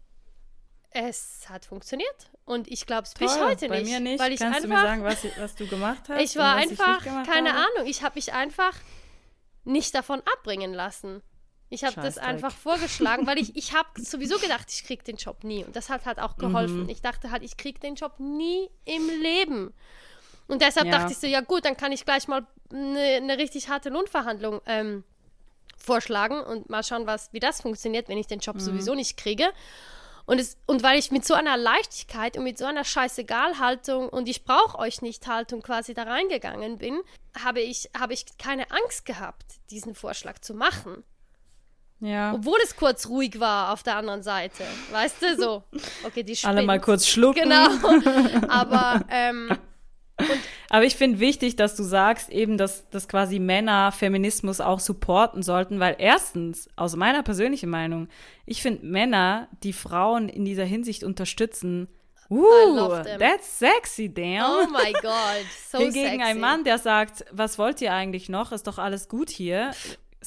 es hat funktioniert. Und ich glaube es bis heute Bei nicht. mir nicht. Weil ich Kannst einfach, du mir sagen, was, was du gemacht hast? ich war einfach, ich keine habe? Ahnung, ich habe mich einfach nicht davon abbringen lassen. Ich habe das einfach vorgeschlagen, weil ich, ich habe sowieso gedacht, ich krieg den Job nie. Und das hat halt auch geholfen. Mhm. Ich dachte halt, ich krieg den Job nie im Leben. Und deshalb Ja. dachte ich so, ja gut, dann kann ich gleich mal eine, eine richtig harte Lohnverhandlung ähm, vorschlagen und mal schauen, was, wie das funktioniert, wenn ich den Job Mhm. sowieso nicht kriege. Und, es, und weil ich mit so einer Leichtigkeit und mit so einer Scheißegal-Haltung und ich brauche euch nicht Haltung quasi da reingegangen bin, habe ich, habe ich keine Angst gehabt, diesen Vorschlag zu machen. Ja. Obwohl es kurz ruhig war auf der anderen Seite. Weißt du, so. Okay, die Alle mal spinnt. kurz schlucken. Genau. Aber ähm, Aber ich finde wichtig, dass du sagst, eben, dass, dass quasi Männer Feminismus auch supporten sollten, weil erstens, aus meiner persönlichen Meinung, ich finde Männer, die Frauen in dieser Hinsicht unterstützen, uh, that's sexy, damn. oh my God, so Hingegen sexy. ein Mann, der sagt, was wollt ihr eigentlich noch? Ist doch alles gut hier.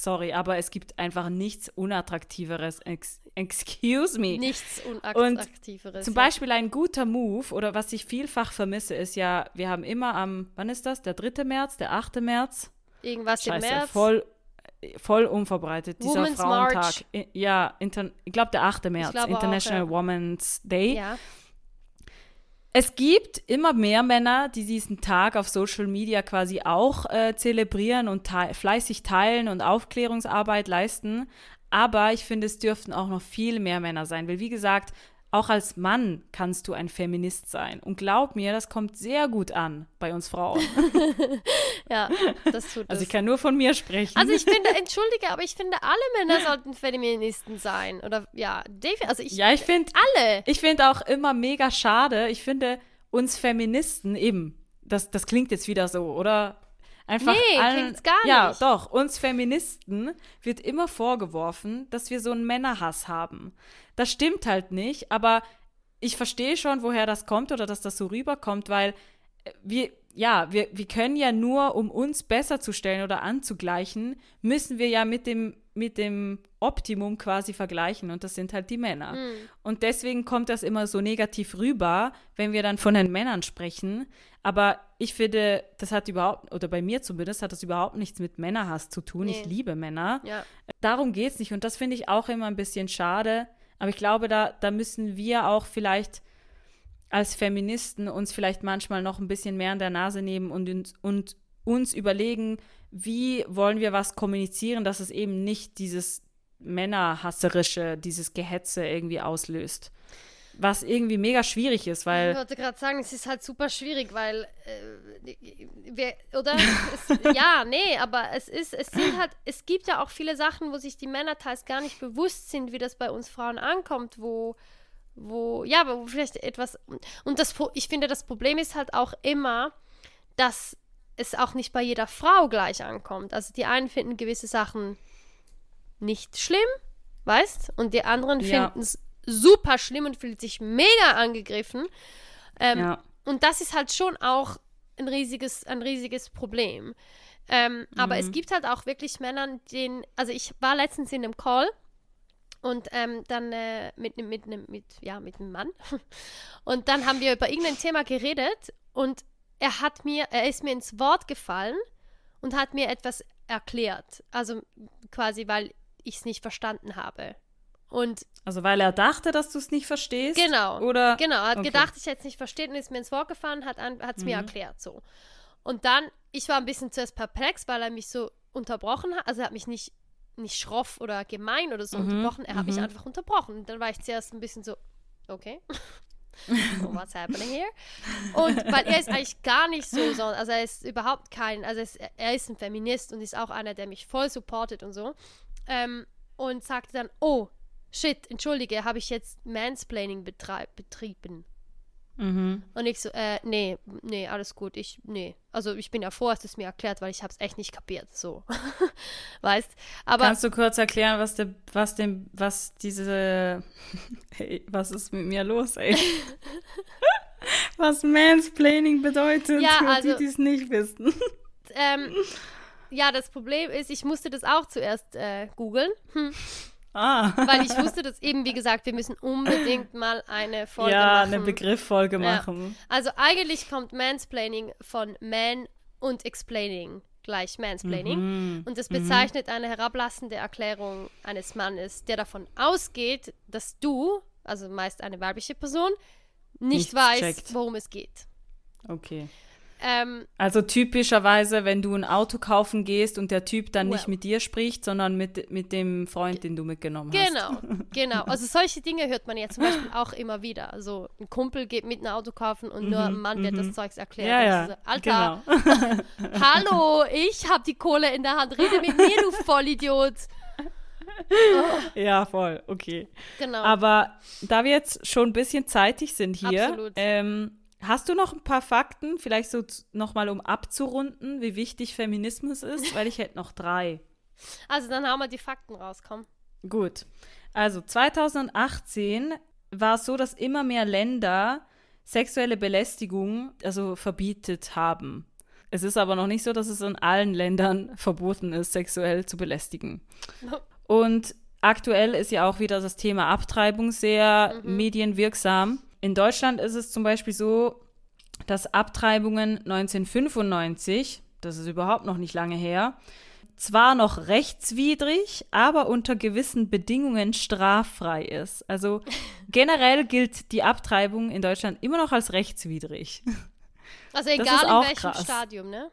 Sorry, aber es gibt einfach nichts Unattraktiveres. Ex excuse me. Nichts Unattraktiveres. Zum ja. Beispiel ein guter Move oder was ich vielfach vermisse, ist ja, wir haben immer am, wann ist das? Der 3. März, der 8. März? Irgendwas im Scheiße, März. voll, voll unverbreitet, dieser Women's Frauentag. March. Ja, inter, ich glaube der 8. März, glaube auch, International ja. Women's Day. Ja. Es gibt immer mehr Männer, die diesen Tag auf Social Media quasi auch äh, zelebrieren und te fleißig teilen und Aufklärungsarbeit leisten. Aber ich finde, es dürften auch noch viel mehr Männer sein. Weil, wie gesagt, auch als Mann kannst du ein Feminist sein. Und glaub mir, das kommt sehr gut an bei uns Frauen. ja, das tut Also ich kann nur von mir sprechen. Also ich finde, entschuldige, aber ich finde, alle Männer sollten Feministen sein. Oder ja, also ich. Ja, ich finde. Alle. Ich finde auch immer mega schade. Ich finde uns Feministen eben. Das, das klingt jetzt wieder so, oder? Einfach nee, allen, gar ja, nicht. doch. Uns Feministen wird immer vorgeworfen, dass wir so einen Männerhass haben. Das stimmt halt nicht, aber ich verstehe schon, woher das kommt oder dass das so rüberkommt, weil äh, wir, ja, wir, wir können ja nur, um uns besser zu stellen oder anzugleichen, müssen wir ja mit dem, mit dem Optimum quasi vergleichen und das sind halt die Männer. Mhm. Und deswegen kommt das immer so negativ rüber, wenn wir dann von den Männern sprechen. Aber ich finde, das hat überhaupt, oder bei mir zumindest, hat das überhaupt nichts mit Männerhass zu tun. Nee. Ich liebe Männer. Ja. Darum geht es nicht. Und das finde ich auch immer ein bisschen schade. Aber ich glaube, da, da müssen wir auch vielleicht als Feministen uns vielleicht manchmal noch ein bisschen mehr an der Nase nehmen und, uns- und uns überlegen, wie wollen wir was kommunizieren, dass es eben nicht dieses Männerhasserische, dieses Gehetze irgendwie auslöst. Was irgendwie mega schwierig ist, Ich weil wollte gerade sagen, es ist halt super schwierig, weil äh, wir, oder? es, ja, nee, aber es ist, es sind halt, es gibt ja auch viele Sachen, wo sich die Männer teils gar nicht bewusst sind, wie das bei uns Frauen ankommt, wo, wo, ja, wo vielleicht etwas, und das, ich finde, das Problem ist halt auch immer, dass es auch nicht bei jeder Frau gleich ankommt. Also die einen finden gewisse Sachen nicht schlimm, weißt, und die anderen Ja. finden es super schlimm und fühlen sich mega angegriffen. Ähm, ja, und das ist halt schon auch ein riesiges, ein riesiges Problem. Ähm, Aber es gibt halt auch wirklich Männer, denen, also ich war letztens in einem Call und ähm, dann äh, mit, nem- mit, mit, ja, mit einem Mann. Und dann haben wir über irgendein Thema geredet und er hat mir, er ist mir ins Wort gefallen und hat mir etwas erklärt. Also quasi, weil ich es nicht verstanden habe. Und also weil er dachte, dass du es nicht verstehst. Genau. Oder Genau, er hat Okay. gedacht, ich hätte es nicht verstanden, ist mir ins Wort gefallen, hat es mir erklärt so. Und dann, ich war ein bisschen zuerst perplex, weil er mich so unterbrochen hat. Also er hat mich nicht, nicht schroff oder gemein oder so unterbrochen, er hat mich einfach unterbrochen. Und dann war ich zuerst ein bisschen so, okay. so, what's happening here? Und weil er ist eigentlich gar nicht so, so also er ist überhaupt kein, also er ist, er ist ein Feminist und ist auch einer, der mich voll supportet und so. Ähm, und sagte dann, oh, shit, entschuldige, habe ich jetzt Mansplaining betrieben? Mhm. Und ich so, äh, nee, nee, alles gut, ich, nee. Also ich bin ja froh, dass du es mir erklärt, weil ich habe es echt nicht kapiert, so. weißt? Aber Kannst du kurz erklären, was der, was dem, was diese, hey, was ist mit mir los, ey? was Mansplaining bedeutet, Ja, für also- die, die es nicht wissen. ähm, ja, das Problem ist, ich musste das auch zuerst äh, googeln, hm, Ah. weil ich wusste, dass eben, wie gesagt, wir müssen unbedingt mal eine Folge ja, machen. eine Begrifffolge Ja. machen. Also eigentlich kommt Mansplaining von Man und Explaining gleich Mansplaining. Mhm. Und das bezeichnet eine herablassende Erklärung eines Mannes, der davon ausgeht, dass du, also meist eine weibliche Person, nicht Nichts weißt, checkt. worum es geht. Okay. Ähm, Also typischerweise, wenn du ein Auto kaufen gehst und der Typ dann nicht Well. mit dir spricht, sondern mit, mit dem Freund, den du mitgenommen hast. genau, genau. Also solche Dinge hört man ja zum Beispiel auch immer wieder. Also ein Kumpel geht mit ein Auto kaufen und nur ein Mann wird das Zeugs erklärt. Mhm, Ja, ja. so, Alter, Genau. hallo, ich habe die Kohle in der Hand. Rede mit mir, du Vollidiot. Ja, voll. Okay. Genau. Aber da wir jetzt schon ein bisschen zeitig sind hier, Absolut. ähm, hast du noch ein paar Fakten, vielleicht so nochmal um abzurunden, wie wichtig Feminismus ist? Weil ich hätte noch drei. also dann haben wir die Fakten raus, komm. Gut. Also 2018 war es so, dass immer mehr Länder sexuelle Belästigung also verbietet haben. Es ist aber noch nicht so, dass es in allen Ländern verboten ist, sexuell zu belästigen. Und aktuell ist ja auch wieder das Thema Abtreibung sehr medienwirksam. In Deutschland ist es zum Beispiel so, dass Abtreibungen 1995, das ist überhaupt noch nicht lange her, zwar noch rechtswidrig, aber unter gewissen Bedingungen straffrei ist. Also generell gilt die Abtreibung in Deutschland immer noch als rechtswidrig. Also egal in welchem krass. Stadium, ne?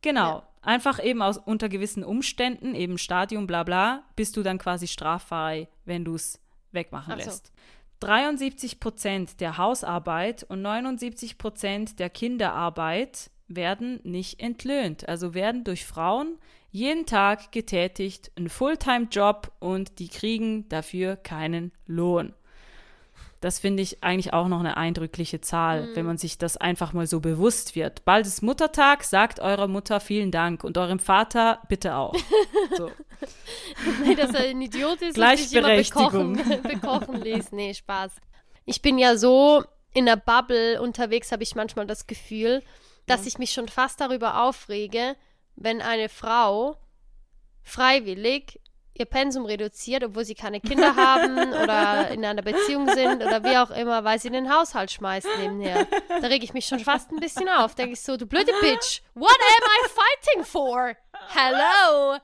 Genau. Ja. Einfach eben aus unter gewissen Umständen, eben Stadium, bla bla, bist du dann quasi straffrei, wenn du es wegmachen Ach so. lässt. 73 Prozent der Hausarbeit und 79 Prozent der Kinderarbeit werden nicht entlöhnt, also werden durch Frauen jeden Tag getätigt, ein Fulltime-Job und die kriegen dafür keinen Lohn. Das finde ich eigentlich auch noch eine eindrückliche Zahl, mhm. wenn man sich das einfach mal so bewusst wird. Bald ist Muttertag, sagt eurer Mutter vielen Dank und eurem Vater bitte auch. So. nee, dass er ein Idiot ist Gleichberechtigung. und sich immer bekochen, bekochen ließ. Nee, Spaß. Ich bin ja so in der Bubble unterwegs, habe ich manchmal das Gefühl, dass ja. ich mich schon fast darüber aufrege, wenn eine Frau freiwillig ihr Pensum reduziert, obwohl sie keine Kinder haben oder in einer Beziehung sind oder wie auch immer, weil sie den Haushalt schmeißt nebenher. Da rege ich mich schon fast ein bisschen auf. Denke ich so, du blöde Bitch, what am I fighting for? Hello!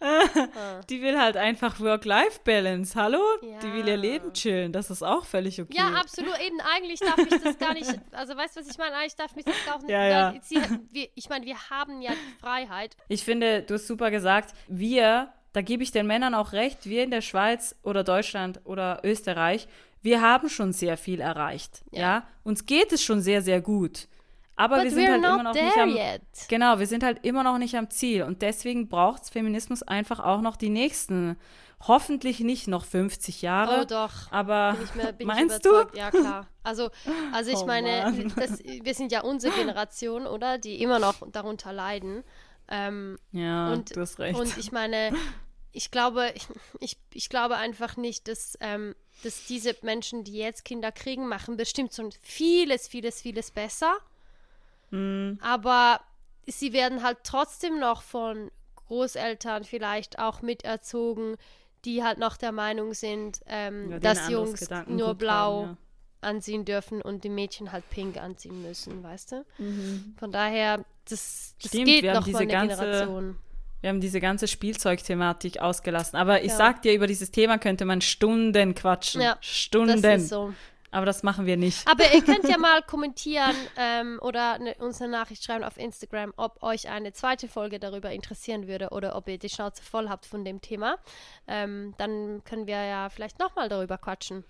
Die will halt einfach Work-Life-Balance. Hallo? Ja. Die will ihr Leben chillen. Das ist auch völlig okay. Ja, absolut. Eben, eigentlich darf ich das gar nicht. Also, weißt du, was ich meine? Eigentlich darf mich das auch nicht. Ja, ja. Wir, ich meine, wir haben ja die Freiheit. Ich finde, du hast super gesagt, wir, da gebe ich den Männern auch recht, wir in der Schweiz oder Deutschland oder Österreich, wir haben schon sehr viel erreicht. Ja? Uns geht es schon sehr, sehr gut. Aber But wir sind halt immer noch nicht am yet. Genau, wir sind halt immer noch nicht am Ziel und deswegen braucht Feminismus einfach auch noch die nächsten hoffentlich nicht noch 50 Jahre. Oh doch. Aber bin ich mir, bin meinst ich du? Ja, klar. Also, also ich Oh meine, das, wir sind ja unsere Generation, oder? Die immer noch darunter leiden. Ähm, Ja, Und- du hast recht. und ich meine, ich glaube, ich, ich, ich glaube einfach nicht, dass, ähm, dass diese Menschen, die jetzt Kinder kriegen, machen bestimmt schon vieles, vieles, vieles besser. Hm, Aber sie werden halt trotzdem noch von Großeltern vielleicht auch miterzogen, die halt noch der Meinung sind, ähm, ja, dass Jungs Gedankengut nur blau haben, anziehen dürfen und die Mädchen halt pink anziehen müssen, weißt du? ja. mhm. Von daher, das, das Stimmt, geht wir haben noch diese von der ganze- Generation. Wir haben diese ganze Spielzeugthematik ausgelassen. Aber ich Ja. sag dir, über dieses Thema könnte man Stunden quatschen. Ja, Stunden. Das ist so. Aber das machen wir nicht. Aber ihr könnt ja mal kommentieren ähm, oder ne, uns eine Nachricht schreiben auf Instagram, ob euch eine zweite Folge darüber interessieren würde oder ob ihr die Schnauze voll habt von dem Thema. Ähm, dann können wir ja vielleicht nochmal darüber quatschen.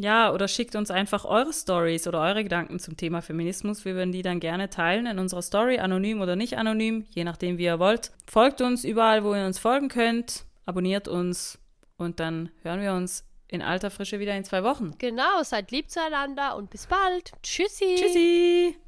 Ja, oder schickt uns einfach eure Stories oder eure Gedanken zum Thema Feminismus. Wir würden die dann gerne teilen in unserer Story, anonym oder nicht anonym, je nachdem, wie ihr wollt. Folgt uns überall, wo ihr uns folgen könnt. Abonniert uns und dann hören wir uns in alter Frische wieder in zwei Wochen. Genau, seid lieb zueinander und bis bald. Tschüssi. Tschüssi!